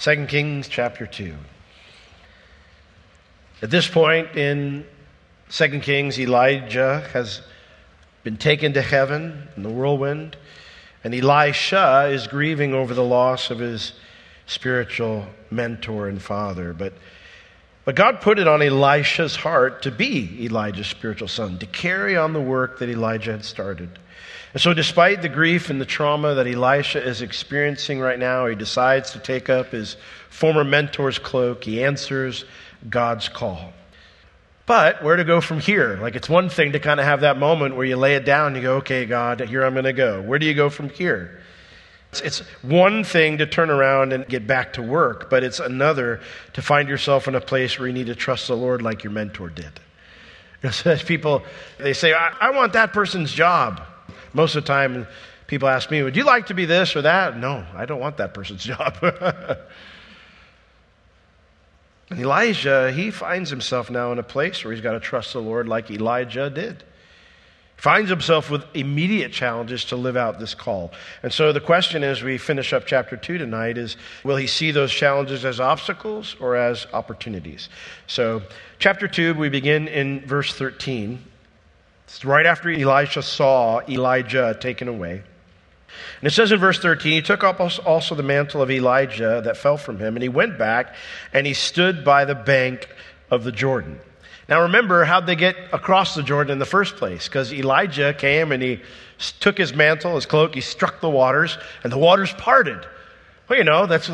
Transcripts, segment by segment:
2 Kings chapter 2. At this point in 2 Kings, Elijah has been taken to heaven in the whirlwind, and Elisha is grieving over the loss of his spiritual mentor and father. But, but God put it on Elisha's heart to be Elijah's spiritual son, to carry on the work that Elijah had started. And so, despite the grief and the trauma that Elisha is experiencing right now, he decides to take up his former mentor's cloak. He answers God's call. But where to go from here? Like, it's one thing to kind of have that moment where you lay it down and you go, okay, God, here I'm going to go. Where do you go from here? It's, it's one thing to turn around and get back to work, but it's another to find yourself in a place where you need to trust the Lord like your mentor did. Because people, they say, I, I want that person's job. Most of the time, people ask me, Would you like to be this or that? No, I don't want that person's job. Elijah, he finds himself now in a place where he's got to trust the Lord like Elijah did. Finds himself with immediate challenges to live out this call. And so the question as we finish up chapter 2 tonight is will he see those challenges as obstacles or as opportunities? So, chapter 2, we begin in verse 13. It's right after Elisha saw Elijah taken away. And it says in verse 13, he took up also the mantle of Elijah that fell from him, and he went back and he stood by the bank of the Jordan. Now remember, how'd they get across the Jordan in the first place? Because Elijah came and he took his mantle, his cloak, he struck the waters, and the waters parted. Well, you know, that's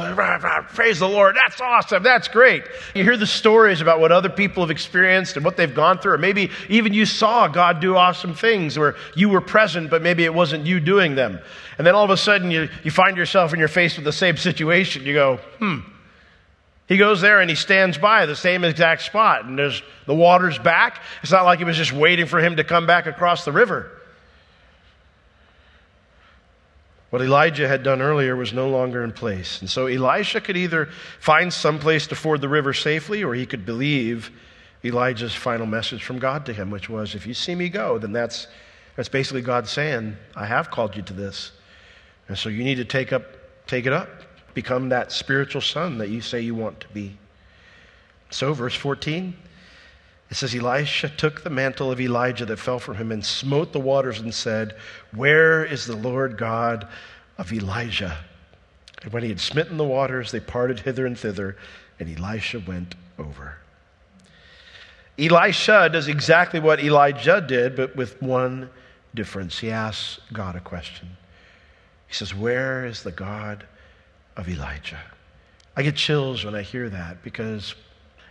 praise the Lord. That's awesome. That's great. You hear the stories about what other people have experienced and what they've gone through, or maybe even you saw God do awesome things where you were present, but maybe it wasn't you doing them. And then all of a sudden you, you find yourself and you're faced with the same situation. You go, hmm. He goes there and he stands by the same exact spot, and there's the water's back. It's not like he was just waiting for him to come back across the river. What Elijah had done earlier was no longer in place. And so Elisha could either find some place to ford the river safely, or he could believe Elijah's final message from God to him, which was, If you see me go, then that's, that's basically God saying, I have called you to this. And so you need to take, up, take it up, become that spiritual son that you say you want to be. So, verse 14. It says, Elisha took the mantle of Elijah that fell from him and smote the waters and said, Where is the Lord God of Elijah? And when he had smitten the waters, they parted hither and thither, and Elisha went over. Elisha does exactly what Elijah did, but with one difference. He asks God a question. He says, Where is the God of Elijah? I get chills when I hear that because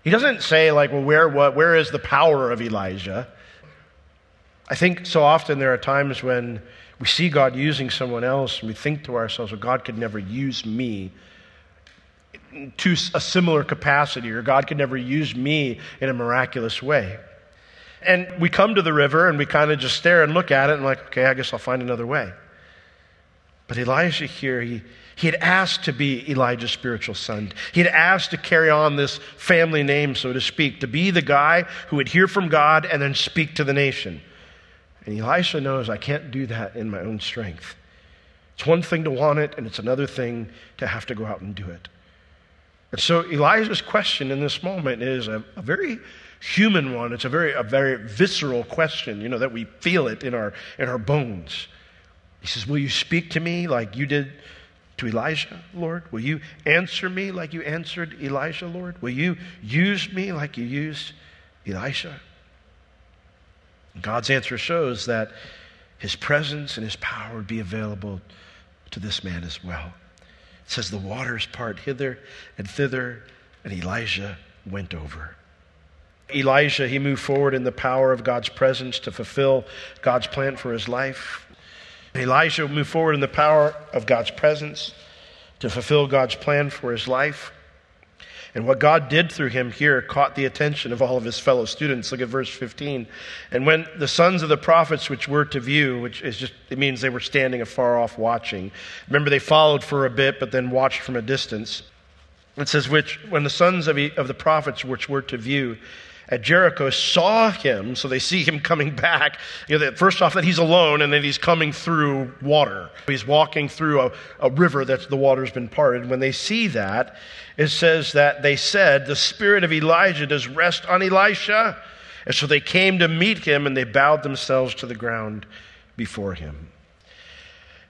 he doesn't say, like, well, where, what, where is the power of Elijah? I think so often there are times when we see God using someone else and we think to ourselves, well, God could never use me to a similar capacity, or God could never use me in a miraculous way. And we come to the river and we kind of just stare and look at it and, like, okay, I guess I'll find another way. But Elijah here, he, he had asked to be Elijah's spiritual son. He had asked to carry on this family name, so to speak, to be the guy who would hear from God and then speak to the nation. And Elisha knows I can't do that in my own strength. It's one thing to want it, and it's another thing to have to go out and do it. And so Elijah's question in this moment is a, a very human one. It's a very, a very visceral question, you know, that we feel it in our, in our bones. He says, Will you speak to me like you did to Elijah, Lord? Will you answer me like you answered Elijah, Lord? Will you use me like you used Elisha? God's answer shows that his presence and his power would be available to this man as well. It says the waters part hither and thither, and Elijah went over. Elijah, he moved forward in the power of God's presence to fulfill God's plan for his life. Elijah moved forward in the power of God's presence to fulfill God's plan for his life. And what God did through him here caught the attention of all of his fellow students. Look at verse 15. And when the sons of the prophets which were to view, which is just, it means they were standing afar off watching. Remember, they followed for a bit, but then watched from a distance. It says, which when the sons of, of the prophets which were to view at Jericho saw him, so they see him coming back. You know, first off, that he's alone, and then he's coming through water. He's walking through a, a river that the water's been parted. When they see that, it says that they said, The spirit of Elijah does rest on Elisha. And so they came to meet him, and they bowed themselves to the ground before him.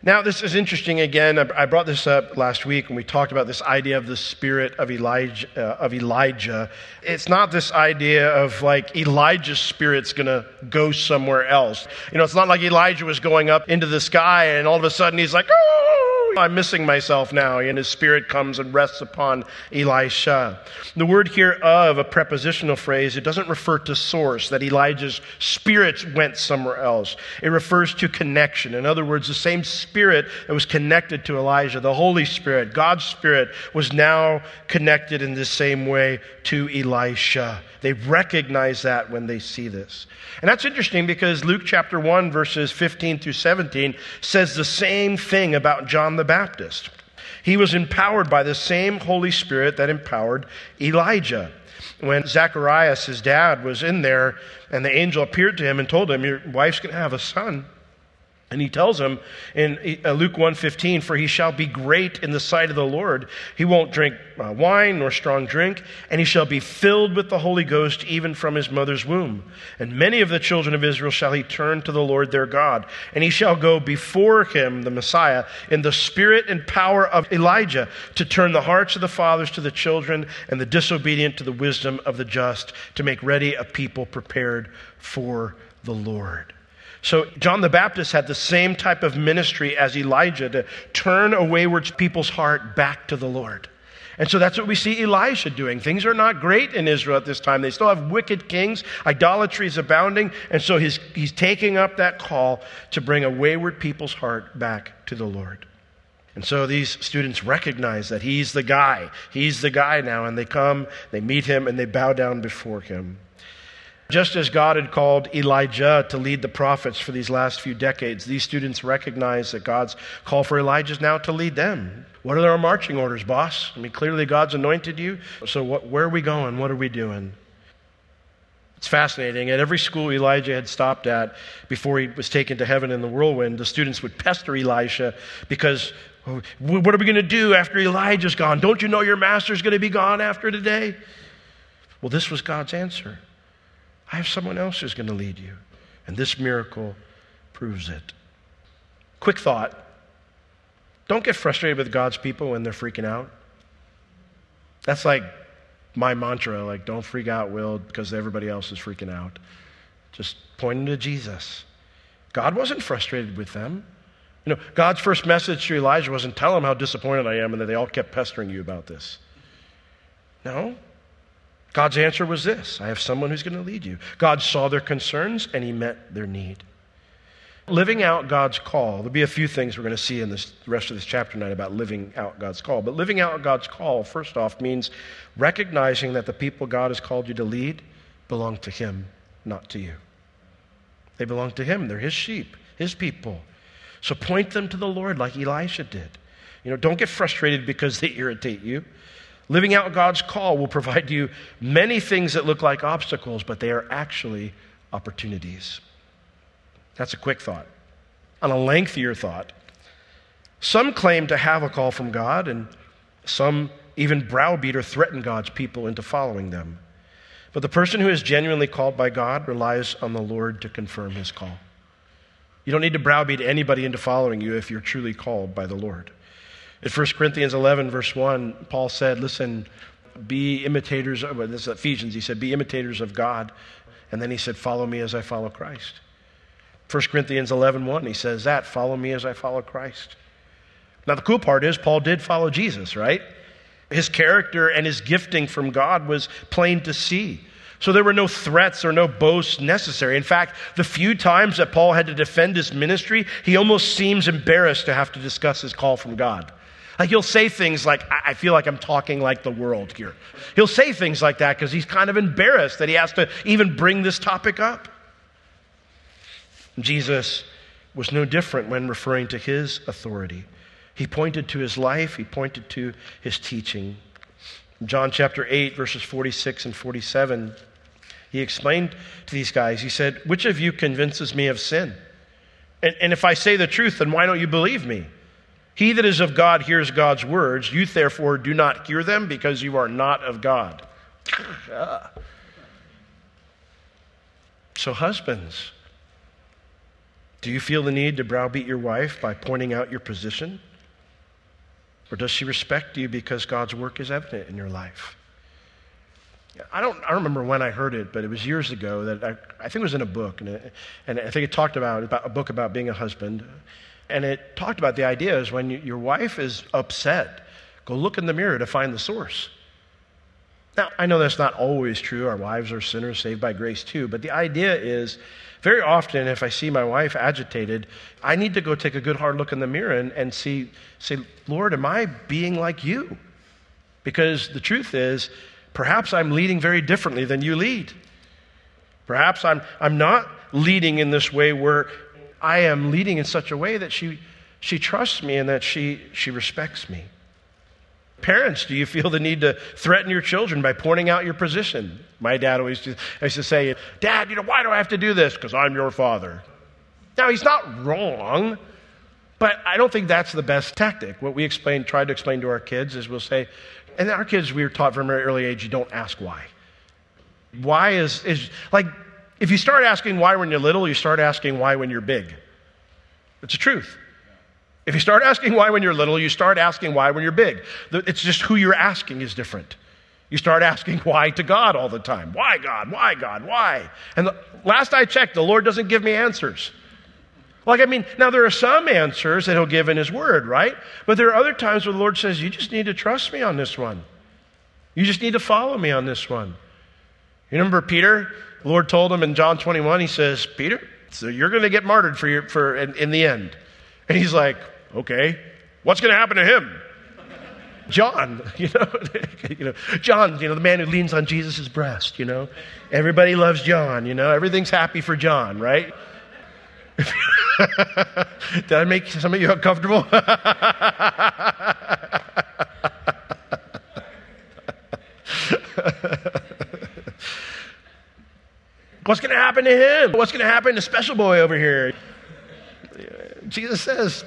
Now, this is interesting again. I brought this up last week when we talked about this idea of the spirit of Elijah. Uh, of Elijah. It's not this idea of like Elijah's spirit's going to go somewhere else. You know, it's not like Elijah was going up into the sky and all of a sudden he's like, oh, I'm missing myself now. And his spirit comes and rests upon Elisha. The word here of, a prepositional phrase, it doesn't refer to source, that Elijah's spirit went somewhere else. It refers to connection. In other words, the same spirit that was connected to Elijah, the Holy Spirit, God's Spirit, was now connected in the same way to Elisha. They recognize that when they see this. And that's interesting because Luke chapter 1, verses 15 through 17, says the same thing about John the Baptist. He was empowered by the same Holy Spirit that empowered Elijah. When Zacharias, his dad, was in there and the angel appeared to him and told him, Your wife's going to have a son. And he tells him in uh, Luke 1:15, "For he shall be great in the sight of the Lord. He won't drink uh, wine nor strong drink, and he shall be filled with the Holy Ghost even from his mother's womb. And many of the children of Israel shall he turn to the Lord their God, and he shall go before him, the Messiah, in the spirit and power of Elijah, to turn the hearts of the fathers to the children, and the disobedient to the wisdom of the just, to make ready a people prepared for the Lord." So, John the Baptist had the same type of ministry as Elijah to turn a wayward people's heart back to the Lord. And so that's what we see Elisha doing. Things are not great in Israel at this time. They still have wicked kings, idolatry is abounding, and so he's, he's taking up that call to bring a wayward people's heart back to the Lord. And so these students recognize that he's the guy. He's the guy now, and they come, they meet him, and they bow down before him. Just as God had called Elijah to lead the prophets for these last few decades, these students recognize that God's call for Elijah is now to lead them. What are our marching orders, boss? I mean, clearly God's anointed you. So, what, where are we going? What are we doing? It's fascinating. At every school Elijah had stopped at before he was taken to heaven in the whirlwind, the students would pester Elisha because what are we going to do after Elijah's gone? Don't you know your master's going to be gone after today? Well, this was God's answer. I have someone else who's going to lead you. And this miracle proves it. Quick thought don't get frustrated with God's people when they're freaking out. That's like my mantra like, don't freak out, Will, because everybody else is freaking out. Just pointing to Jesus. God wasn't frustrated with them. You know, God's first message to Elijah wasn't tell him how disappointed I am and that they all kept pestering you about this. No, God's answer was this I have someone who's going to lead you. God saw their concerns and he met their need. Living out God's call. There'll be a few things we're going to see in this, rest of this chapter tonight about living out God's call. But living out God's call, first off, means recognizing that the people God has called you to lead belong to Him, not to you. They belong to Him. They're His sheep, His people. So point them to the Lord like Elisha did. You know, don't get frustrated because they irritate you. Living out God's call will provide you many things that look like obstacles, but they are actually opportunities. That's a quick thought. On a lengthier thought, some claim to have a call from God, and some even browbeat or threaten God's people into following them. But the person who is genuinely called by God relies on the Lord to confirm his call. You don't need to browbeat anybody into following you if you're truly called by the Lord. In 1 Corinthians 11, verse 1, Paul said, Listen, be imitators of, this is Ephesians, he said, be imitators of God. And then he said, Follow me as I follow Christ. 1 Corinthians 11, 1, he says that, Follow me as I follow Christ. Now, the cool part is, Paul did follow Jesus, right? His character and his gifting from God was plain to see. So there were no threats or no boasts necessary. In fact, the few times that Paul had to defend his ministry, he almost seems embarrassed to have to discuss his call from God. Like he'll say things like, I feel like I'm talking like the world here. He'll say things like that because he's kind of embarrassed that he has to even bring this topic up. Jesus was no different when referring to his authority. He pointed to his life, he pointed to his teaching. John chapter 8, verses 46 and 47, he explained to these guys, he said, Which of you convinces me of sin? And, and if I say the truth, then why don't you believe me? He that is of God hears God's words. You therefore do not hear them because you are not of God. so, husbands, do you feel the need to browbeat your wife by pointing out your position? Or does she respect you because God's work is evident in your life? I don't, I don't remember when I heard it, but it was years ago that I, I think it was in a book, and, it, and I think it talked about, about a book about being a husband. And it talked about the idea is when your wife is upset, go look in the mirror to find the source. Now, I know that's not always true. Our wives are sinners saved by grace too. But the idea is very often, if I see my wife agitated, I need to go take a good hard look in the mirror and, and see, say, Lord, am I being like you? Because the truth is, perhaps I'm leading very differently than you lead. Perhaps I'm, I'm not leading in this way where I am leading in such a way that she, she trusts me and that she, she respects me. Parents, do you feel the need to threaten your children by pointing out your position? My dad always used to say, Dad, you know, why do I have to do this? Because I'm your father. Now, he's not wrong, but I don't think that's the best tactic. What we explain, tried to explain to our kids is we'll say, and our kids, we were taught from a very early age, you don't ask why. Why is, is like, if you start asking why when you're little, you start asking why when you're big. It's the truth. If you start asking why when you're little, you start asking why when you're big. It's just who you're asking is different. You start asking why to God all the time. Why, God? Why, God? Why? And the, last I checked, the Lord doesn't give me answers. Like, I mean, now there are some answers that He'll give in His Word, right? But there are other times where the Lord says, You just need to trust me on this one. You just need to follow me on this one. You remember Peter? The Lord told him in John 21, He says, Peter, so you're going to get martyred for, your, for in, in the end. And he's like, Okay, what's going to happen to him? John, you know, you know, John, you know, the man who leans on Jesus' breast, you know. Everybody loves John, you know. Everything's happy for John, right? Did I make some of you uncomfortable? What's going to happen to him? What's going to happen to special boy over here? Jesus says,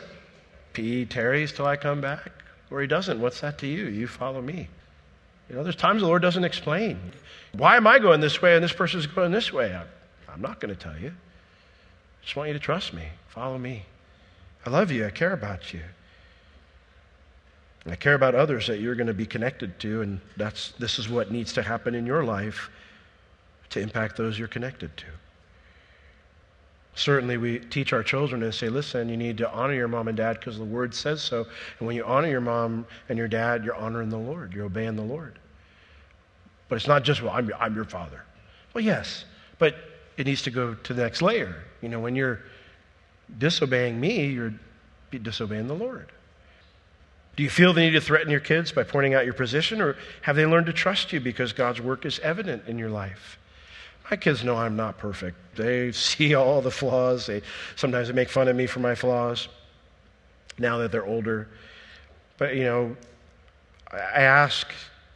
he tarries till I come back, or he doesn't. What's that to you? You follow me. You know, there's times the Lord doesn't explain. Why am I going this way and this person's going this way? I'm, not going to tell you. I just want you to trust me. Follow me. I love you. I care about you. I care about others that you're going to be connected to, and that's, this is what needs to happen in your life to impact those you're connected to. Certainly, we teach our children and say, listen, you need to honor your mom and dad because the word says so. And when you honor your mom and your dad, you're honoring the Lord, you're obeying the Lord. But it's not just, well, I'm, I'm your father. Well, yes, but it needs to go to the next layer. You know, when you're disobeying me, you're disobeying the Lord. Do you feel the need to threaten your kids by pointing out your position, or have they learned to trust you because God's work is evident in your life? My kids know I'm not perfect. They see all the flaws. They sometimes they make fun of me for my flaws now that they're older. But you know, I ask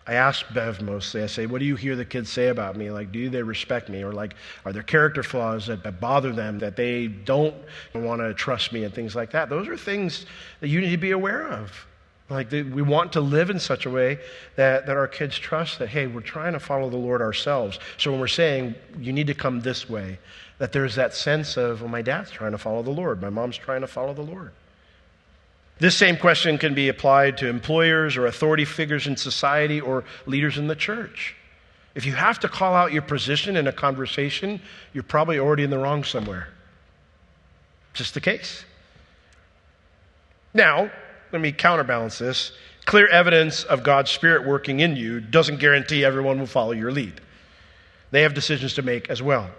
I ask Bev mostly, I say, what do you hear the kids say about me? Like, do they respect me? Or like, are there character flaws that, bother them that they don't want to trust me and things like that? Those are things that you need to be aware of. Like we want to live in such a way that, that our kids trust that, hey, we're trying to follow the Lord ourselves. So when we're saying, you need to come this way, that there's that sense of, well, my dad's trying to follow the Lord, my mom's trying to follow the Lord. This same question can be applied to employers or authority figures in society or leaders in the church. If you have to call out your position in a conversation, you're probably already in the wrong somewhere. Just the case. Now, let me counterbalance this. Clear evidence of God's Spirit working in you doesn't guarantee everyone will follow your lead. They have decisions to make as well.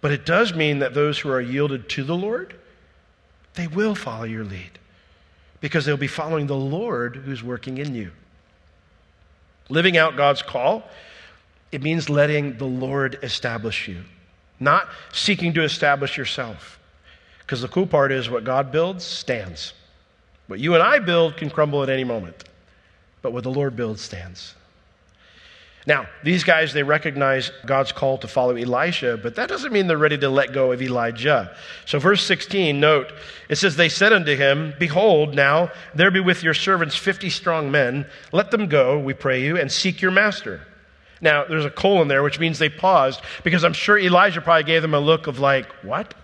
But it does mean that those who are yielded to the Lord, they will follow your lead because they'll be following the Lord who's working in you. Living out God's call, it means letting the Lord establish you, not seeking to establish yourself. Because the cool part is what God builds stands. What you and I build can crumble at any moment. but what the Lord builds stands. Now, these guys, they recognize God's call to follow Elisha, but that doesn't mean they're ready to let go of Elijah. So, verse 16, note, it says, They said unto him, Behold, now there be with your servants fifty strong men. Let them go, we pray you, and seek your master. Now, there's a colon there, which means they paused, because I'm sure Elijah probably gave them a look of like, What?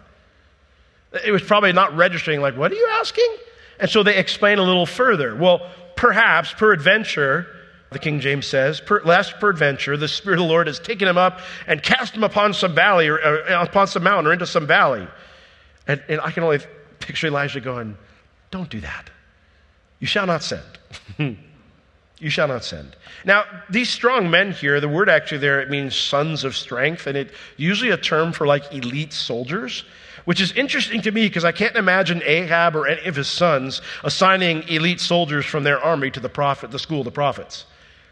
It was probably not registering, like, What are you asking? And so they explain a little further. Well, perhaps, peradventure, the King James says, per, lest peradventure the Spirit of the Lord has taken him up and cast him upon some valley or uh, upon some mountain or into some valley. And, and I can only picture Elijah going, Don't do that. You shall not send. you shall not send. Now, these strong men here, the word actually there, it means sons of strength, and it usually a term for like elite soldiers which is interesting to me because I can't imagine Ahab or any of his sons assigning elite soldiers from their army to the prophet, the school of the prophets.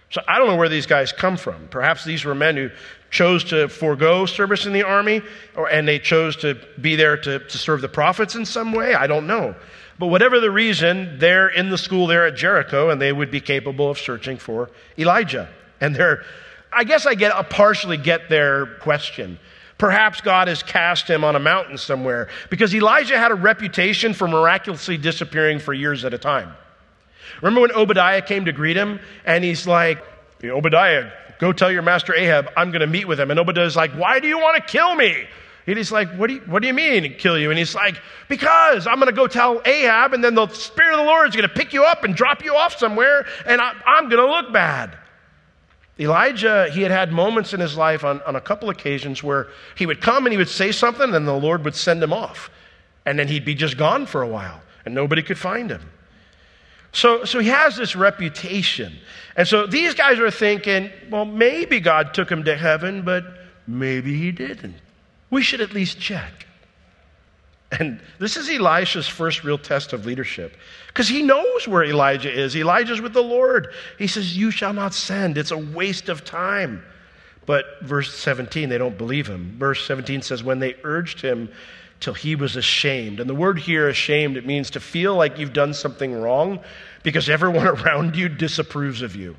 So I don't know where these guys come from. Perhaps these were men who chose to forego service in the army, or, and they chose to be there to, to serve the prophets in some way. I don't know. But whatever the reason, they're in the school there at Jericho, and they would be capable of searching for Elijah. And they're, I guess I get I partially get their question. Perhaps God has cast him on a mountain somewhere because Elijah had a reputation for miraculously disappearing for years at a time. Remember when Obadiah came to greet him and he's like, Obadiah, go tell your master Ahab, I'm going to meet with him. And Obadiah's like, Why do you want to kill me? And he's like, what do, you, what do you mean kill you? And he's like, Because I'm going to go tell Ahab, and then the Spirit of the Lord is going to pick you up and drop you off somewhere, and I, I'm going to look bad. Elijah, he had had moments in his life on, on a couple occasions where he would come and he would say something, and the Lord would send him off. And then he'd be just gone for a while, and nobody could find him. So, so he has this reputation. And so these guys are thinking, well, maybe God took him to heaven, but maybe he didn't. We should at least check. And this is Elisha's first real test of leadership because he knows where Elijah is. Elijah's with the Lord. He says, You shall not send. It's a waste of time. But verse 17, they don't believe him. Verse 17 says, When they urged him till he was ashamed. And the word here, ashamed, it means to feel like you've done something wrong because everyone around you disapproves of you.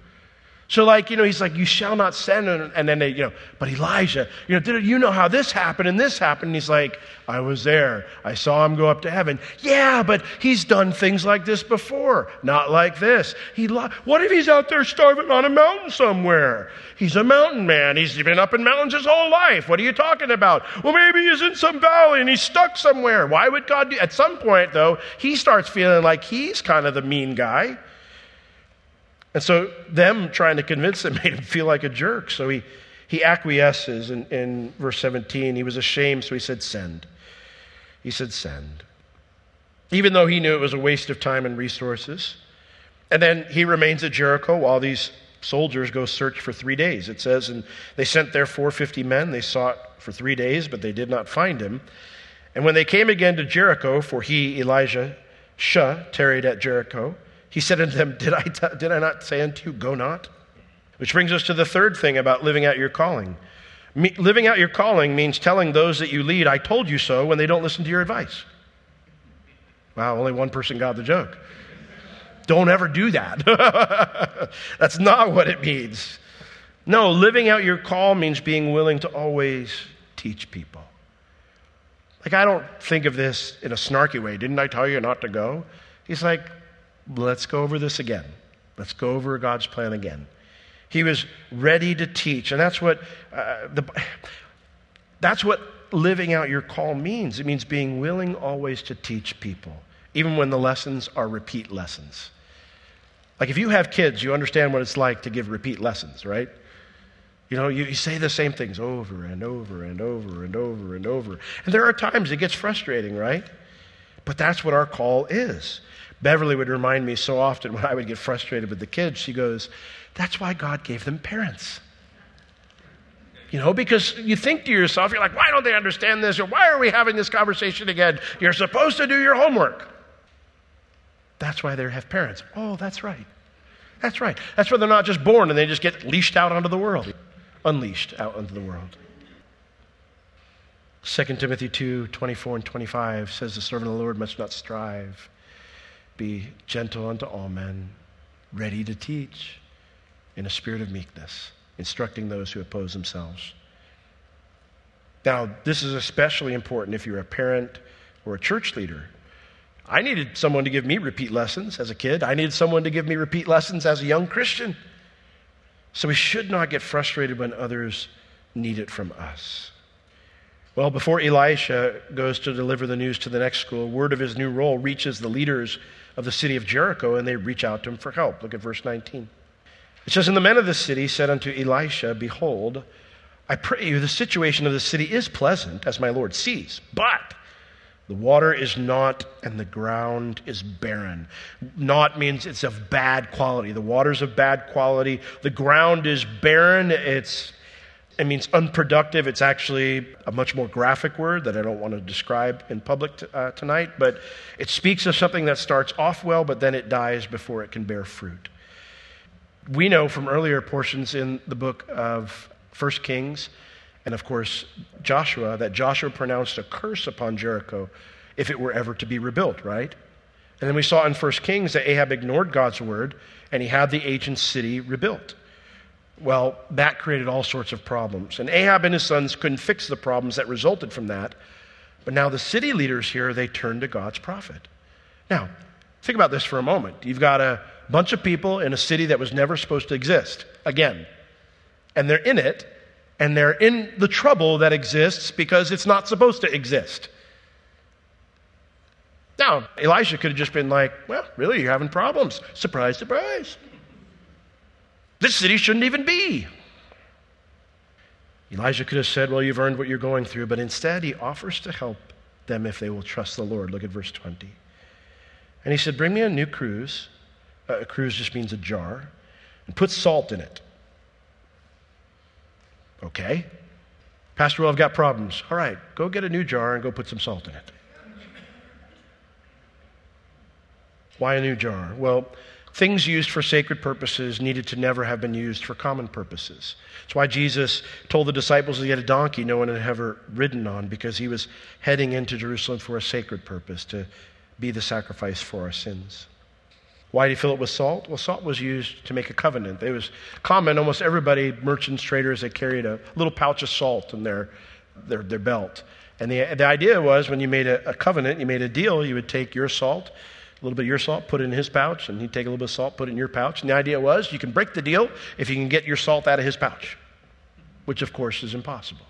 So, like, you know, he's like, You shall not send. And then they, you know, but Elijah, you know, did you know how this happened and this happened? And he's like, I was there. I saw him go up to heaven. Yeah, but he's done things like this before. Not like this. He li- what if he's out there starving on a mountain somewhere? He's a mountain man. He's been up in mountains his whole life. What are you talking about? Well, maybe he's in some valley and he's stuck somewhere. Why would God do? At some point, though, he starts feeling like he's kind of the mean guy. And so, them trying to convince him made him feel like a jerk. So he, he acquiesces in, in verse 17. He was ashamed, so he said, Send. He said, Send. Even though he knew it was a waste of time and resources. And then he remains at Jericho while these soldiers go search for three days. It says, And they sent there 450 men. They sought for three days, but they did not find him. And when they came again to Jericho, for he, Elijah, Shah, tarried at Jericho, he said unto them, did I, t- did I not say unto you, go not? Which brings us to the third thing about living out your calling. Me- living out your calling means telling those that you lead, I told you so, when they don't listen to your advice. Wow, only one person got the joke. Don't ever do that. That's not what it means. No, living out your call means being willing to always teach people. Like, I don't think of this in a snarky way. Didn't I tell you not to go? He's like, let's go over this again. Let's go over God's plan again. He was ready to teach, and that's what uh, the, that's what living out your call means. It means being willing always to teach people, even when the lessons are repeat lessons. Like if you have kids, you understand what it's like to give repeat lessons, right? You know, you, you, say the same things over and over and over and over and over. And there are times it gets frustrating, right? But that's what our call is. Beverly would remind me so often when I would get frustrated with the kids, she goes, That's why God gave them parents. You know, because you think to yourself, you're like, why don't they understand this? Or why are we having this conversation again? You're supposed to do your homework. That's why they have parents. Oh, that's right. That's right. That's why they're not just born and they just get leashed out onto the world, unleashed out into the world. 2 Timothy 2 24 and 25 says, The servant of the Lord must not strive be gentle unto all men, ready to teach in a spirit of meekness, instructing those who oppose themselves. Now, this is especially important if you're a parent or a church leader. I needed someone to give me repeat lessons as a kid. I needed someone to give me repeat lessons as a young Christian. So we should not get frustrated when others need it from us. Well, before Elisha goes to deliver the news to the next school, word of his new role reaches the leaders of the city of Jericho, and they reach out to him for help. Look at verse 19. It says, And the men of the city said unto Elisha, Behold, I pray you, the situation of the city is pleasant, as my Lord sees, but the water is not, and the ground is barren. Not means it's of bad quality. The water's of bad quality. The ground is barren. It's it means unproductive. It's actually a much more graphic word that I don't want to describe in public t- uh, tonight, but it speaks of something that starts off well, but then it dies before it can bear fruit. We know from earlier portions in the book of 1 Kings and, of course, Joshua that Joshua pronounced a curse upon Jericho if it were ever to be rebuilt, right? And then we saw in 1 Kings that Ahab ignored God's word and he had the ancient city rebuilt. Well, that created all sorts of problems. And Ahab and his sons couldn't fix the problems that resulted from that. But now the city leaders here, they turned to God's prophet. Now, think about this for a moment. You've got a bunch of people in a city that was never supposed to exist, again. And they're in it, and they're in the trouble that exists because it's not supposed to exist. Now, Elisha could have just been like, well, really, you're having problems. Surprise, surprise. This city shouldn't even be. Elijah could have said, Well, you've earned what you're going through, but instead he offers to help them if they will trust the Lord. Look at verse 20. And he said, Bring me a new cruse. Uh, a cruse just means a jar, and put salt in it. Okay. Pastor, well, I've got problems. All right, go get a new jar and go put some salt in it. Why a new jar? Well, Things used for sacred purposes needed to never have been used for common purposes. That's why Jesus told the disciples he had a donkey no one had ever ridden on because he was heading into Jerusalem for a sacred purpose to be the sacrifice for our sins. Why did he fill it with salt? Well, salt was used to make a covenant. It was common, almost everybody, merchants, traders, they carried a little pouch of salt in their, their, their belt. And the, the idea was when you made a, a covenant, you made a deal, you would take your salt a little bit of your salt, put it in his pouch, and he'd take a little bit of salt, put it in your pouch. And the idea was you can break the deal if you can get your salt out of his pouch, which of course is impossible.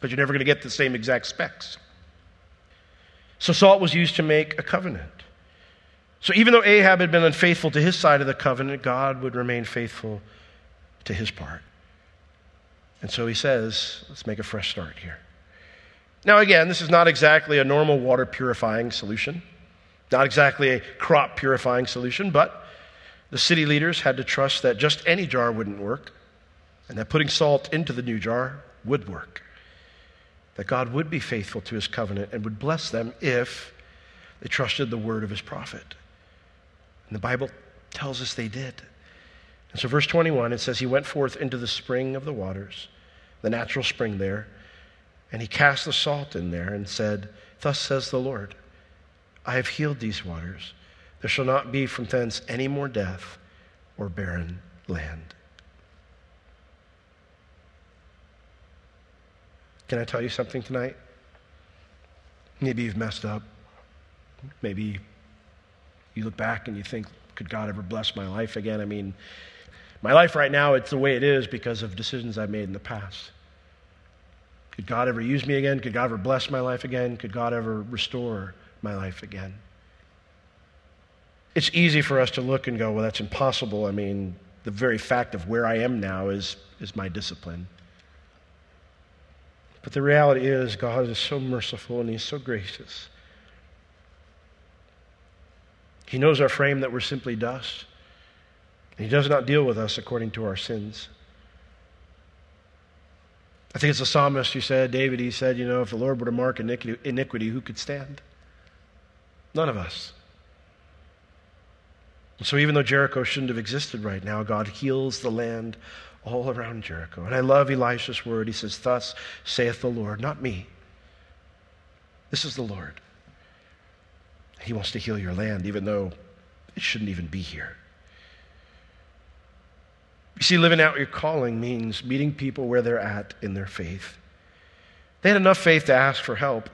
But you're never going to get the same exact specks. So salt was used to make a covenant. So even though Ahab had been unfaithful to his side of the covenant, God would remain faithful to his part. And so he says, let's make a fresh start here. Now, again, this is not exactly a normal water purifying solution. Not exactly a crop purifying solution, but the city leaders had to trust that just any jar wouldn't work and that putting salt into the new jar would work. That God would be faithful to his covenant and would bless them if they trusted the word of his prophet. And the Bible tells us they did. And so, verse 21, it says, He went forth into the spring of the waters, the natural spring there, and he cast the salt in there and said, Thus says the Lord. I have healed these waters. There shall not be from thence any more death or barren land. Can I tell you something tonight? Maybe you've messed up. Maybe you look back and you think, could God ever bless my life again? I mean, my life right now, it's the way it is because of decisions I've made in the past. Could God ever use me again? Could God ever bless my life again? Could God ever restore my life again. It's easy for us to look and go, well, that's impossible. I mean, the very fact of where I am now is, is my discipline. But the reality is, God is so merciful and He's so gracious. He knows our frame that we're simply dust. And he does not deal with us according to our sins. I think it's the psalmist who said, David, he said, you know, if the Lord were to mark iniquity, who could stand? None of us. So even though Jericho shouldn't have existed right now, God heals the land all around Jericho. And I love Elisha's word. He says, Thus saith the Lord, not me. This is the Lord. He wants to heal your land, even though it shouldn't even be here. You see, living out your calling means meeting people where they're at in their faith. They had enough faith to ask for help.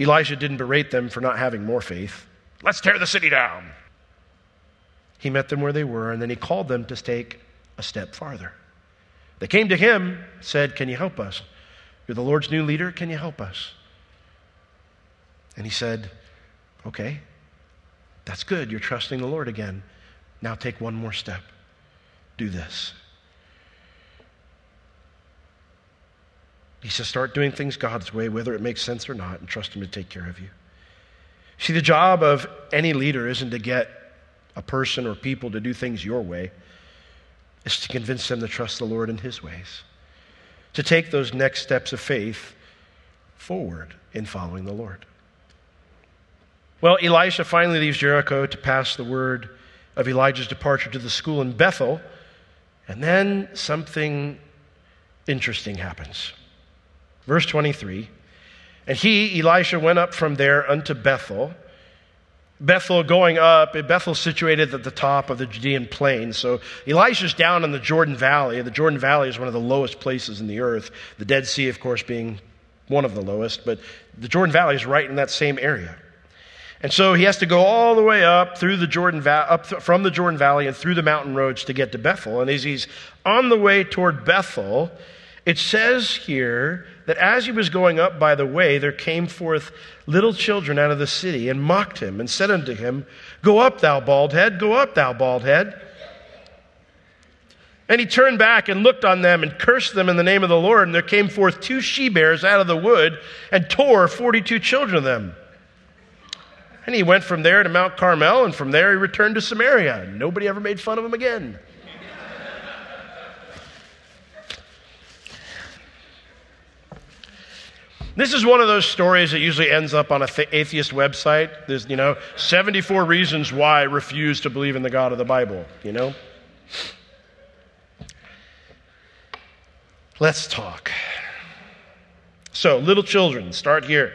Elijah didn't berate them for not having more faith. Let's tear the city down. He met them where they were, and then he called them to take a step farther. They came to him, said, Can you help us? You're the Lord's new leader. Can you help us? And he said, Okay, that's good. You're trusting the Lord again. Now take one more step. Do this. He says, Start doing things God's way, whether it makes sense or not, and trust Him to take care of you. See, the job of any leader isn't to get a person or people to do things your way, it's to convince them to trust the Lord in His ways, to take those next steps of faith forward in following the Lord. Well, Elisha finally leaves Jericho to pass the word of Elijah's departure to the school in Bethel, and then something interesting happens. Verse 23 And he, Elisha, went up from there unto Bethel. Bethel going up, Bethel situated at the top of the Judean plain. So Elisha's down in the Jordan Valley. The Jordan Valley is one of the lowest places in the earth. The Dead Sea, of course, being one of the lowest, but the Jordan Valley is right in that same area. And so he has to go all the way up through the Jordan Va- up th- from the Jordan Valley and through the mountain roads to get to Bethel. And as he's on the way toward Bethel, it says here that as he was going up by the way, there came forth little children out of the city and mocked him and said unto him, Go up, thou bald head, go up, thou bald head. And he turned back and looked on them and cursed them in the name of the Lord. And there came forth two she bears out of the wood and tore 42 children of them. And he went from there to Mount Carmel, and from there he returned to Samaria. Nobody ever made fun of him again. This is one of those stories that usually ends up on an atheist website. There's, you know, 74 reasons why I refuse to believe in the God of the Bible, you know? Let's talk. So, little children, start here.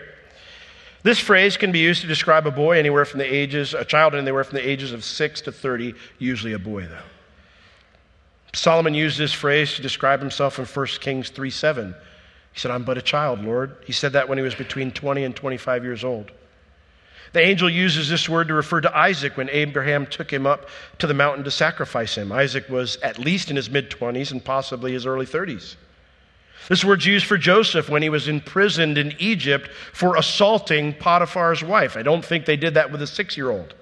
This phrase can be used to describe a boy anywhere from the ages, a child anywhere from the ages of 6 to 30, usually a boy, though. Solomon used this phrase to describe himself in 1 Kings 3 7. He said, I'm but a child, Lord. He said that when he was between 20 and 25 years old. The angel uses this word to refer to Isaac when Abraham took him up to the mountain to sacrifice him. Isaac was at least in his mid 20s and possibly his early 30s. This word's used for Joseph when he was imprisoned in Egypt for assaulting Potiphar's wife. I don't think they did that with a six year old.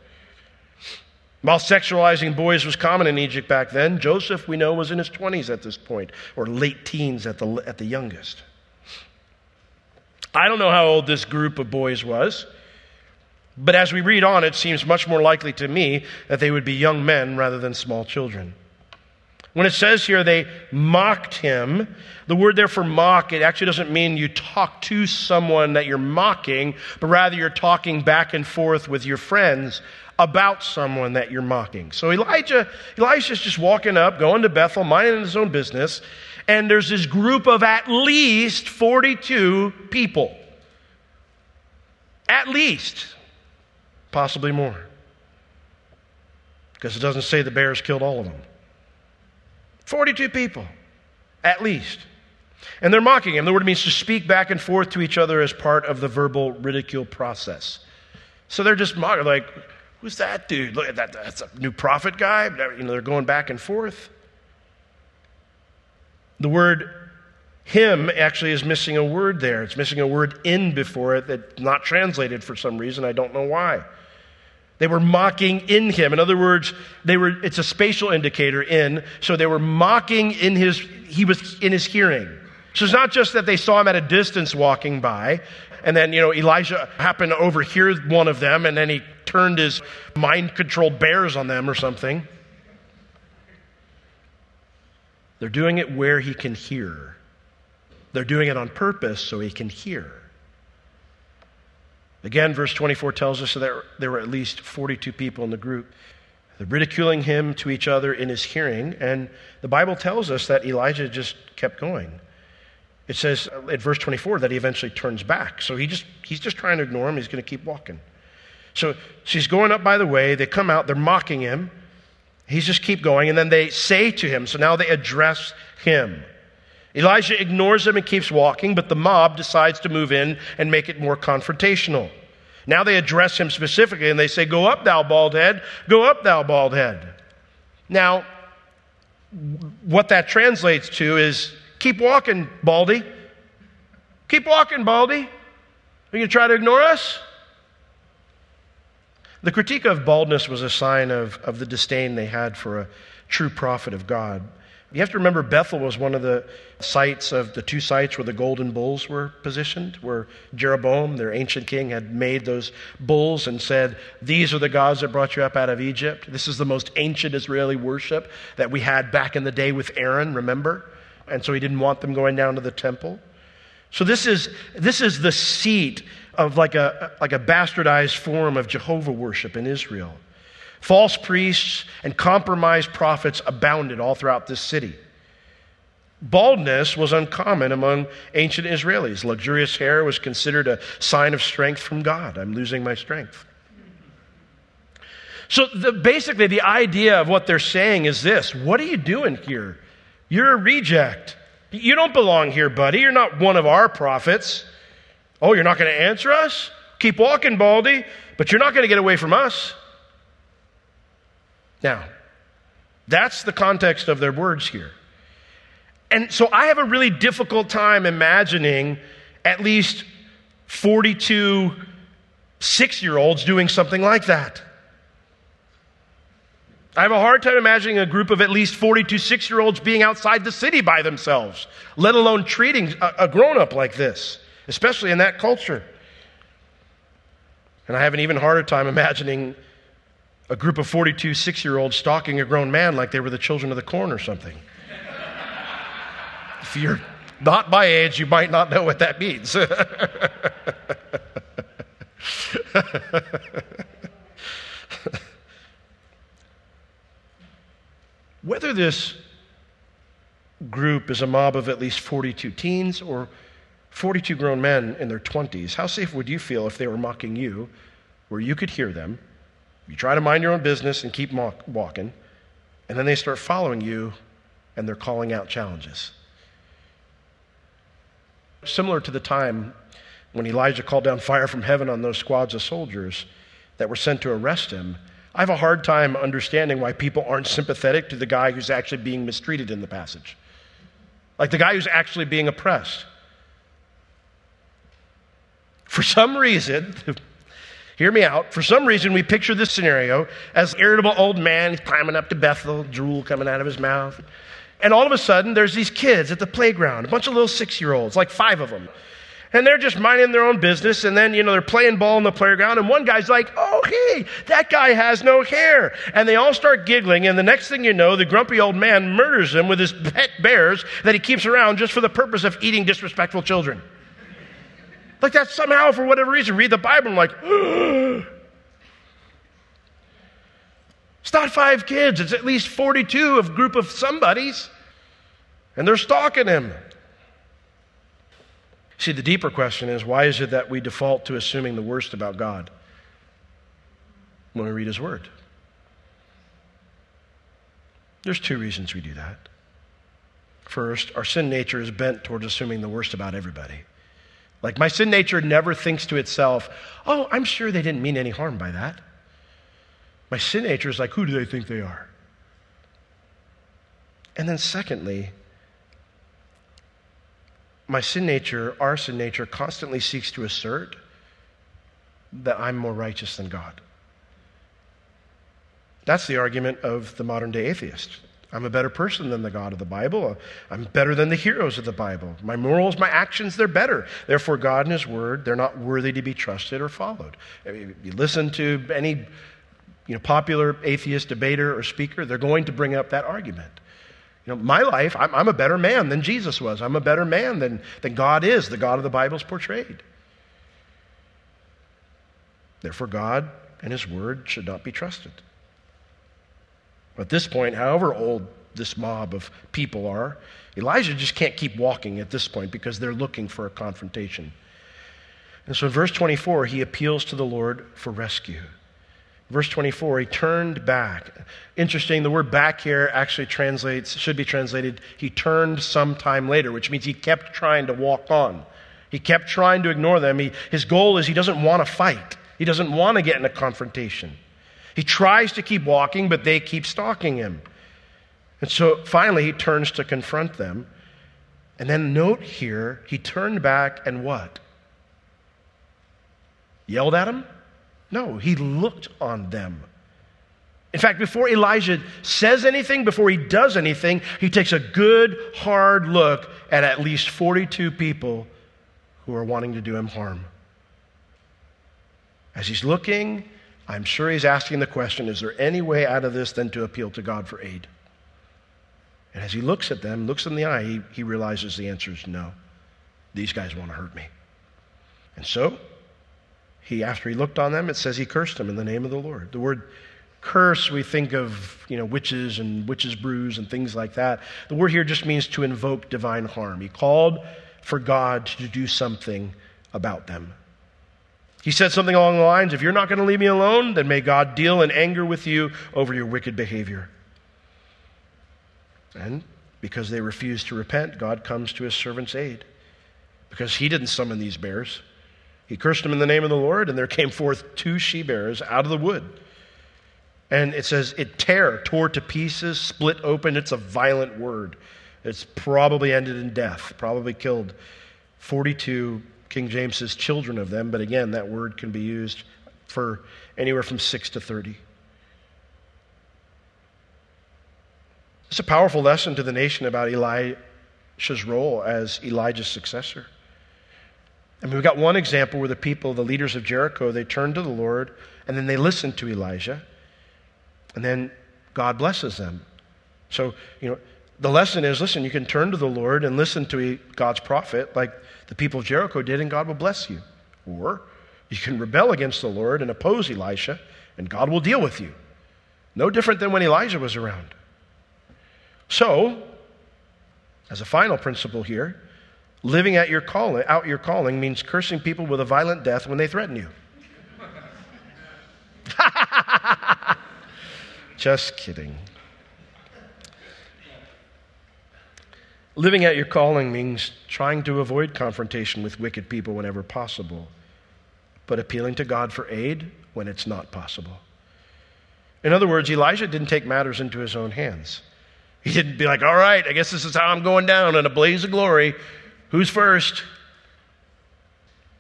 While sexualizing boys was common in Egypt back then, Joseph, we know, was in his 20s at this point, or late teens at the, at the youngest. I don't know how old this group of boys was, but as we read on, it seems much more likely to me that they would be young men rather than small children. When it says here they mocked him, the word there for mock, it actually doesn't mean you talk to someone that you're mocking, but rather you're talking back and forth with your friends about someone that you're mocking. So Elijah, Elisha's just walking up, going to Bethel, minding his own business, and there's this group of at least 42 people. At least. Possibly more. Because it doesn't say the bears killed all of them. 42 people, at least. And they're mocking him. The word means to speak back and forth to each other as part of the verbal ridicule process. So they're just mocking, like, who's that dude? Look at that. That's a new prophet guy. You know, they're going back and forth. The word him actually is missing a word there. It's missing a word in before it that's not translated for some reason. I don't know why. They were mocking in him. In other words, they were it's a spatial indicator in, so they were mocking in his he was in his hearing. So it's not just that they saw him at a distance walking by, and then, you know, Elijah happened to overhear one of them, and then he turned his mind controlled bears on them or something. They're doing it where he can hear. They're doing it on purpose so he can hear. Again, verse 24 tells us that there were at least 42 people in the group. They're ridiculing him to each other in his hearing, and the Bible tells us that Elijah just kept going. It says at verse 24 that he eventually turns back. So he just, he's just trying to ignore him. He's going to keep walking. So she's going up by the way. They come out, they're mocking him. He's just keep going, and then they say to him, so now they address him. Elijah ignores them and keeps walking, but the mob decides to move in and make it more confrontational. Now they address him specifically and they say, Go up, thou bald head, go up, thou bald head. Now, what that translates to is keep walking, Baldy. Keep walking, Baldy. Are you going to try to ignore us? The critique of baldness was a sign of, of the disdain they had for a true prophet of God. You have to remember Bethel was one of the sites of the two sites where the golden bulls were positioned, where Jeroboam, their ancient king, had made those bulls and said, These are the gods that brought you up out of Egypt. This is the most ancient Israeli worship that we had back in the day with Aaron, remember? And so he didn't want them going down to the temple. So this is, this is the seat of like a, like a bastardized form of Jehovah worship in Israel. False priests and compromised prophets abounded all throughout this city. Baldness was uncommon among ancient Israelis. Luxurious hair was considered a sign of strength from God. I'm losing my strength. So, the, basically, the idea of what they're saying is this What are you doing here? You're a reject. You don't belong here, buddy. You're not one of our prophets. Oh, you're not going to answer us? Keep walking, Baldy, but you're not going to get away from us. Now, that's the context of their words here. And so I have a really difficult time imagining at least 42 six year olds doing something like that. I have a hard time imagining a group of at least 42 six year olds being outside the city by themselves, let alone treating a, a grown up like this, especially in that culture. And I have an even harder time imagining a group of 42 six year olds stalking a grown man like they were the children of the corn or something. if you're not my age, you might not know what that means. Whether this group is a mob of at least 42 teens or 42 grown men in their 20s, how safe would you feel if they were mocking you, where you could hear them? You try to mind your own business and keep walking, and then they start following you and they're calling out challenges. Similar to the time when Elijah called down fire from heaven on those squads of soldiers that were sent to arrest him, I have a hard time understanding why people aren't sympathetic to the guy who's actually being mistreated in the passage. Like the guy who's actually being oppressed. For some reason, Hear me out. For some reason, we picture this scenario as irritable old man climbing up to Bethel, drool coming out of his mouth. And all of a sudden, there's these kids at the playground, a bunch of little six year olds, like five of them. And they're just minding their own business. And then, you know, they're playing ball in the playground. And one guy's like, oh, hey, that guy has no hair. And they all start giggling. And the next thing you know, the grumpy old man murders them with his pet bears that he keeps around just for the purpose of eating disrespectful children. Like that somehow, for whatever reason, read the Bible and like, it's not five kids, it's at least 42 of group of somebodies. And they're stalking him. See, the deeper question is why is it that we default to assuming the worst about God when we read His Word? There's two reasons we do that. First, our sin nature is bent towards assuming the worst about everybody. Like my sin nature never thinks to itself, oh, I'm sure they didn't mean any harm by that. My sin nature is like, who do they think they are? And then, secondly, my sin nature, our sin nature, constantly seeks to assert that I'm more righteous than God. That's the argument of the modern day atheist. I'm a better person than the God of the Bible. I'm better than the heroes of the Bible. My morals, my actions, they're better. Therefore, God and His Word, they're not worthy to be trusted or followed. If you listen to any you know, popular atheist debater or speaker, they're going to bring up that argument. You know, my life, I'm, I'm a better man than Jesus was. I'm a better man than, than God is, the God of the Bible is portrayed. Therefore, God and His Word should not be trusted. At this point, however old this mob of people are, Elijah just can't keep walking at this point because they're looking for a confrontation. And so in verse 24, he appeals to the Lord for rescue. Verse 24, he turned back. Interesting, the word back here actually translates, should be translated, he turned sometime later, which means he kept trying to walk on. He kept trying to ignore them. He, his goal is he doesn't want to fight, he doesn't want to get in a confrontation. He tries to keep walking, but they keep stalking him. And so finally, he turns to confront them. And then note here, he turned back and what? Yelled at him? No, he looked on them. In fact, before Elijah says anything, before he does anything, he takes a good, hard look at at least 42 people who are wanting to do him harm. As he's looking, I'm sure he's asking the question is there any way out of this than to appeal to God for aid? And as he looks at them, looks in the eye, he, he realizes the answer is no. These guys want to hurt me. And so, he, after he looked on them, it says he cursed them in the name of the Lord. The word curse, we think of, you know, witches and witches' brews and things like that. The word here just means to invoke divine harm. He called for God to do something about them. He said something along the lines if you're not going to leave me alone, then may God deal in anger with you over your wicked behavior. And because they refused to repent, God comes to his servant's aid. Because he didn't summon these bears. He cursed them in the name of the Lord, and there came forth two she bears out of the wood. And it says, it tear, tore to pieces, split open. It's a violent word. It's probably ended in death, probably killed 42 King James says children of them, but again, that word can be used for anywhere from 6 to 30. It's a powerful lesson to the nation about Elisha's role as Elijah's successor. I mean, we've got one example where the people, the leaders of Jericho, they turned to the Lord and then they listened to Elijah. And then God blesses them. So, you know, the lesson is listen, you can turn to the Lord and listen to God's prophet like the people of Jericho did, and God will bless you. Or you can rebel against the Lord and oppose Elisha, and God will deal with you. No different than when Elijah was around. So, as a final principle here, living at your calling, out your calling means cursing people with a violent death when they threaten you. Just kidding. Living out your calling means trying to avoid confrontation with wicked people whenever possible, but appealing to God for aid when it's not possible. In other words, Elijah didn't take matters into his own hands. He didn't be like, all right, I guess this is how I'm going down in a blaze of glory. Who's first?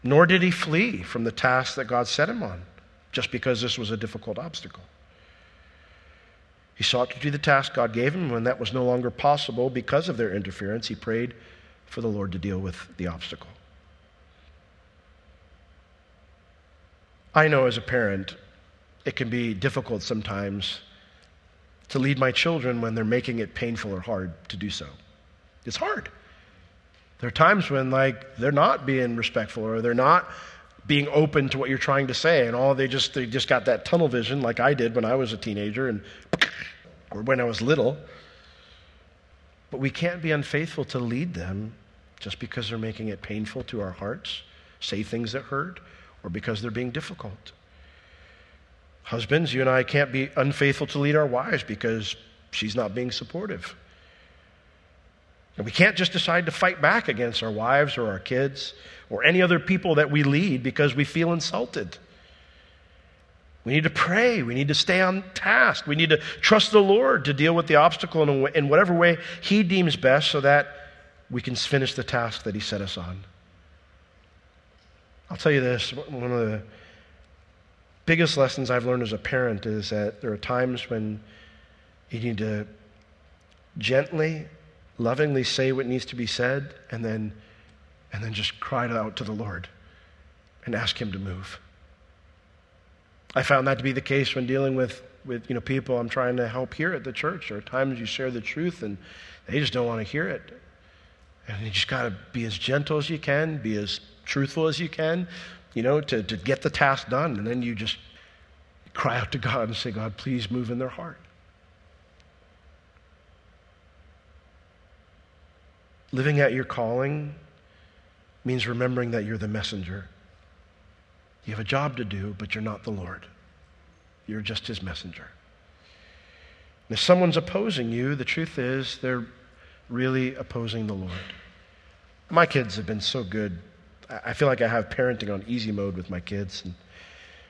Nor did he flee from the task that God set him on just because this was a difficult obstacle. He sought to do the task God gave him. When that was no longer possible because of their interference, he prayed for the Lord to deal with the obstacle. I know as a parent, it can be difficult sometimes to lead my children when they're making it painful or hard to do so. It's hard. There are times when like they're not being respectful or they're not being open to what you're trying to say and all they just they just got that tunnel vision like I did when I was a teenager and or when I was little. But we can't be unfaithful to lead them just because they're making it painful to our hearts, say things that hurt, or because they're being difficult. Husbands, you and I can't be unfaithful to lead our wives because she's not being supportive. And we can't just decide to fight back against our wives or our kids or any other people that we lead because we feel insulted. We need to pray. We need to stay on task. We need to trust the Lord to deal with the obstacle in, in whatever way He deems best so that we can finish the task that He set us on. I'll tell you this one of the biggest lessons I've learned as a parent is that there are times when you need to gently, lovingly say what needs to be said and then, and then just cry it out to the Lord and ask Him to move. I found that to be the case when dealing with, with you know, people I'm trying to help here at the church. There are times you share the truth and they just don't want to hear it. And you just got to be as gentle as you can, be as truthful as you can, you know, to, to get the task done. And then you just cry out to God and say, God, please move in their heart. Living out your calling means remembering that you're the messenger. You have a job to do, but you're not the Lord. You're just his messenger. And if someone's opposing you, the truth is they're really opposing the Lord. My kids have been so good. I feel like I have parenting on easy mode with my kids and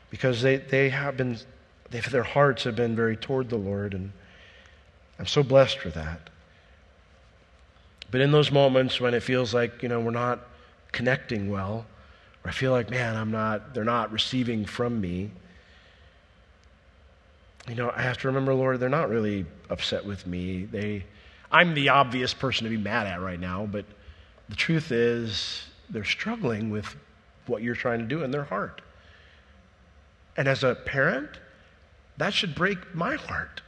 because they, they have been, they, their hearts have been very toward the Lord, and I'm so blessed for that. But in those moments when it feels like, you know, we're not connecting well, or I feel like, man, I'm not, they're not receiving from me, you know, I have to remember, Lord, they're not really upset with me. They, I'm the obvious person to be mad at right now, but the truth is they're struggling with what you're trying to do in their heart. And as a parent, that should break my heart.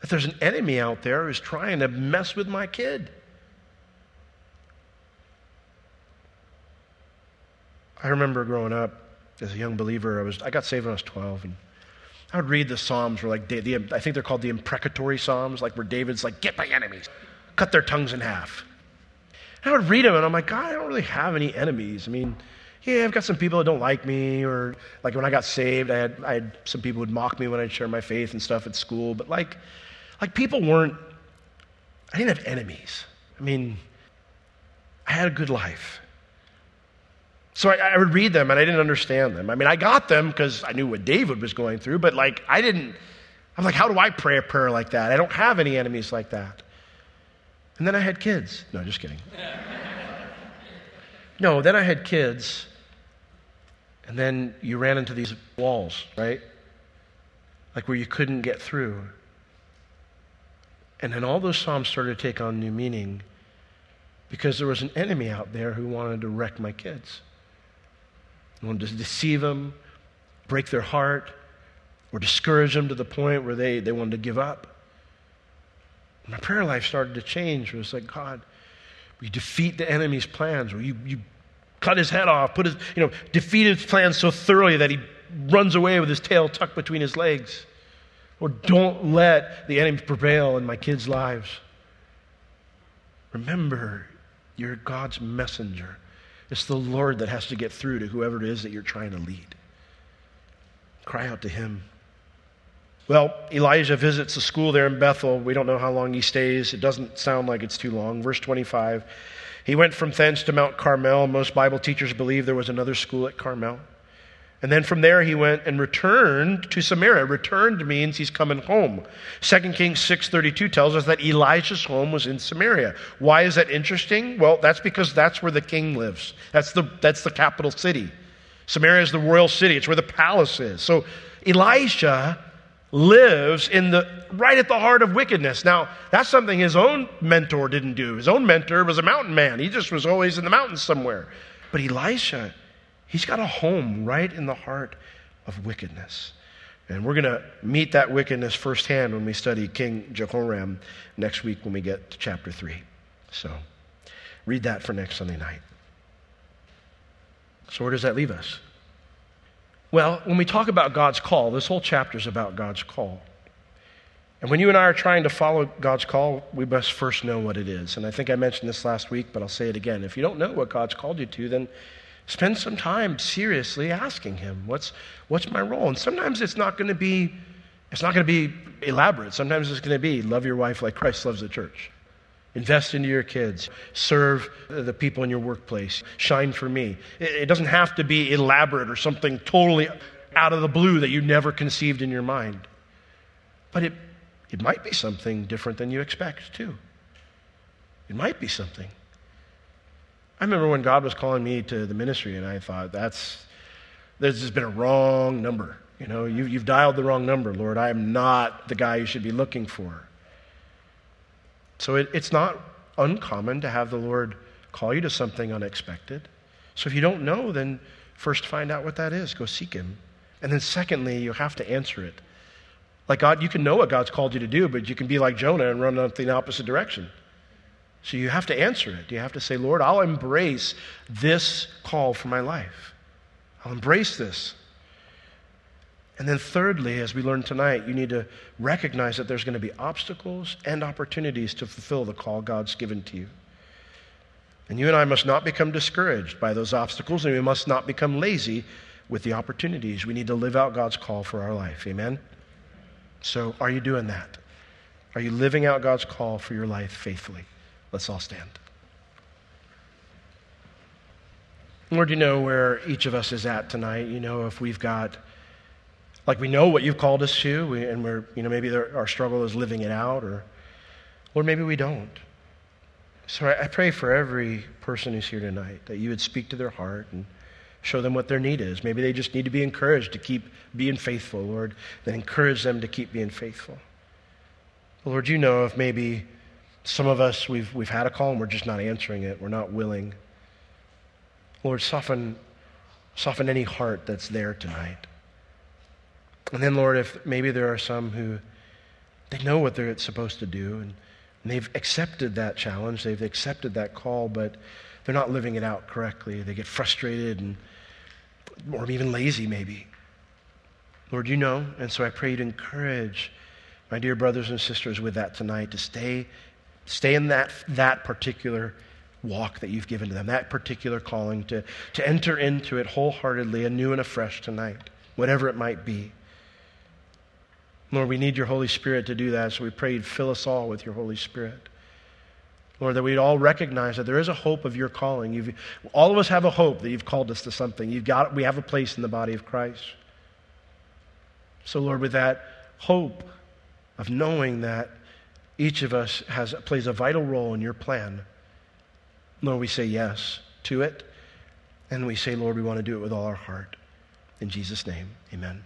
That there's an enemy out there who's trying to mess with my kid. I remember growing up as a young believer, I, was, I got saved when I was 12, and I would read the Psalms where, like, the, I think they're called the imprecatory Psalms, like where David's like, get my enemies, cut their tongues in half. And I would read them, and I'm like, God, I don't really have any enemies. I mean, yeah, I've got some people that don't like me, or like when I got saved, I had, I had some people would mock me when I'd share my faith and stuff at school. But like, like people weren't, I didn't have enemies. I mean, I had a good life. So I, I would read them and I didn't understand them. I mean, I got them because I knew what David was going through, but like, I didn't, I'm like, how do I pray a prayer like that? I don't have any enemies like that. And then I had kids. No, just kidding. no, then I had kids and then you ran into these walls, right? Like where you couldn't get through. And then all those Psalms started to take on new meaning because there was an enemy out there who wanted to wreck my kids. He wanted to deceive them, break their heart, or discourage them to the point where they, they wanted to give up. My prayer life started to change. It was like, God, we defeat the enemy's plans, or you, you cut his head off, put his, you know, defeat his plans so thoroughly that he runs away with his tail tucked between his legs. Or don't let the enemy prevail in my kids' lives. Remember, you're God's messenger. It's the Lord that has to get through to whoever it is that you're trying to lead. Cry out to him. Well, Elijah visits the school there in Bethel. We don't know how long he stays. It doesn't sound like it's too long. Verse 25 he went from thence to Mount Carmel. Most Bible teachers believe there was another school at Carmel. And then from there he went and returned to Samaria. Returned means he's coming home. 2 Kings 6:32 tells us that Elijah's home was in Samaria. Why is that interesting? Well, that's because that's where the king lives. That's the that's the capital city. Samaria is the royal city. It's where the palace is. So Elijah lives in the right at the heart of wickedness. Now, that's something his own mentor didn't do. His own mentor was a mountain man. He just was always in the mountains somewhere. But Elisha, he's got a home right in the heart of wickedness. And we're going to meet that wickedness firsthand when we study King Jehoram next week when we get to chapter 3. So, read that for next Sunday night. So, where does that leave us? Well, when we talk about God's call, this whole chapter is about God's call. And when you and I are trying to follow God's call, we must first know what it is. And I think I mentioned this last week, but I'll say it again. If you don't know what God's called you to, then spend some time seriously asking Him, what's, what's my role? And sometimes it's not going to be it's not going to be elaborate. Sometimes it's going to be love your wife like Christ loves the church. Invest into your kids. Serve the people in your workplace. Shine for me. It doesn't have to be elaborate or something totally out of the blue that you never conceived in your mind. But it, it might be something different than you expect, too. It might be something. I remember when God was calling me to the ministry, and I thought, that's, there's just been a wrong number. You know, you, you've dialed the wrong number, Lord. I am not the guy you should be looking for. So it, it's not uncommon to have the Lord call you to something unexpected. So if you don't know, then first find out what that is. Go seek Him. And then secondly, you have to answer it. Like God, you can know what God's called you to do, but you can be like Jonah and run in the opposite direction. So you have to answer it. You have to say, Lord, I'll embrace this call for my life. I'll embrace this. And then, thirdly, as we learned tonight, you need to recognize that there's going to be obstacles and opportunities to fulfill the call God's given to you. And you and I must not become discouraged by those obstacles, and we must not become lazy with the opportunities. We need to live out God's call for our life. Amen? So, are you doing that? Are you living out God's call for your life faithfully? Let's all stand. Lord, you know where each of us is at tonight. You know if we've got, like, we know what you've called us to, and we're, you know, maybe our struggle is living it out, or, or maybe we don't. So I, I pray for every person who's here tonight that you would speak to their heart and show them what their need is. Maybe they just need to be encouraged to keep being faithful, Lord. Then encourage them to keep being faithful. Lord, you know if maybe some of us, we've, we've had a call and we're just not answering it. We're not willing. Lord, soften, soften any heart that's there tonight. And then, Lord, if maybe there are some who they know what they're supposed to do and, and they've accepted that challenge, they've accepted that call, but they're not living it out correctly. They get frustrated and or even lazy maybe. Lord, you know, and so I pray you to encourage my dear brothers and sisters with that tonight to stay stay in that that particular walk that you've given to them, that particular calling, to, to enter into it wholeheartedly, anew and afresh tonight, whatever it might be. Lord, we need your Holy Spirit to do that, so we pray you'd fill us all with your Holy Spirit. Lord, that we'd all recognize that there is a hope of your calling. You've, all of us have a hope that you've called us to something. You've got, we have a place in the body of Christ. So, Lord, with that hope of knowing that each of us has, plays a vital role in your plan, Lord, we say yes to it. And we say, Lord, we want to do it with all our heart. In Jesus' name, amen.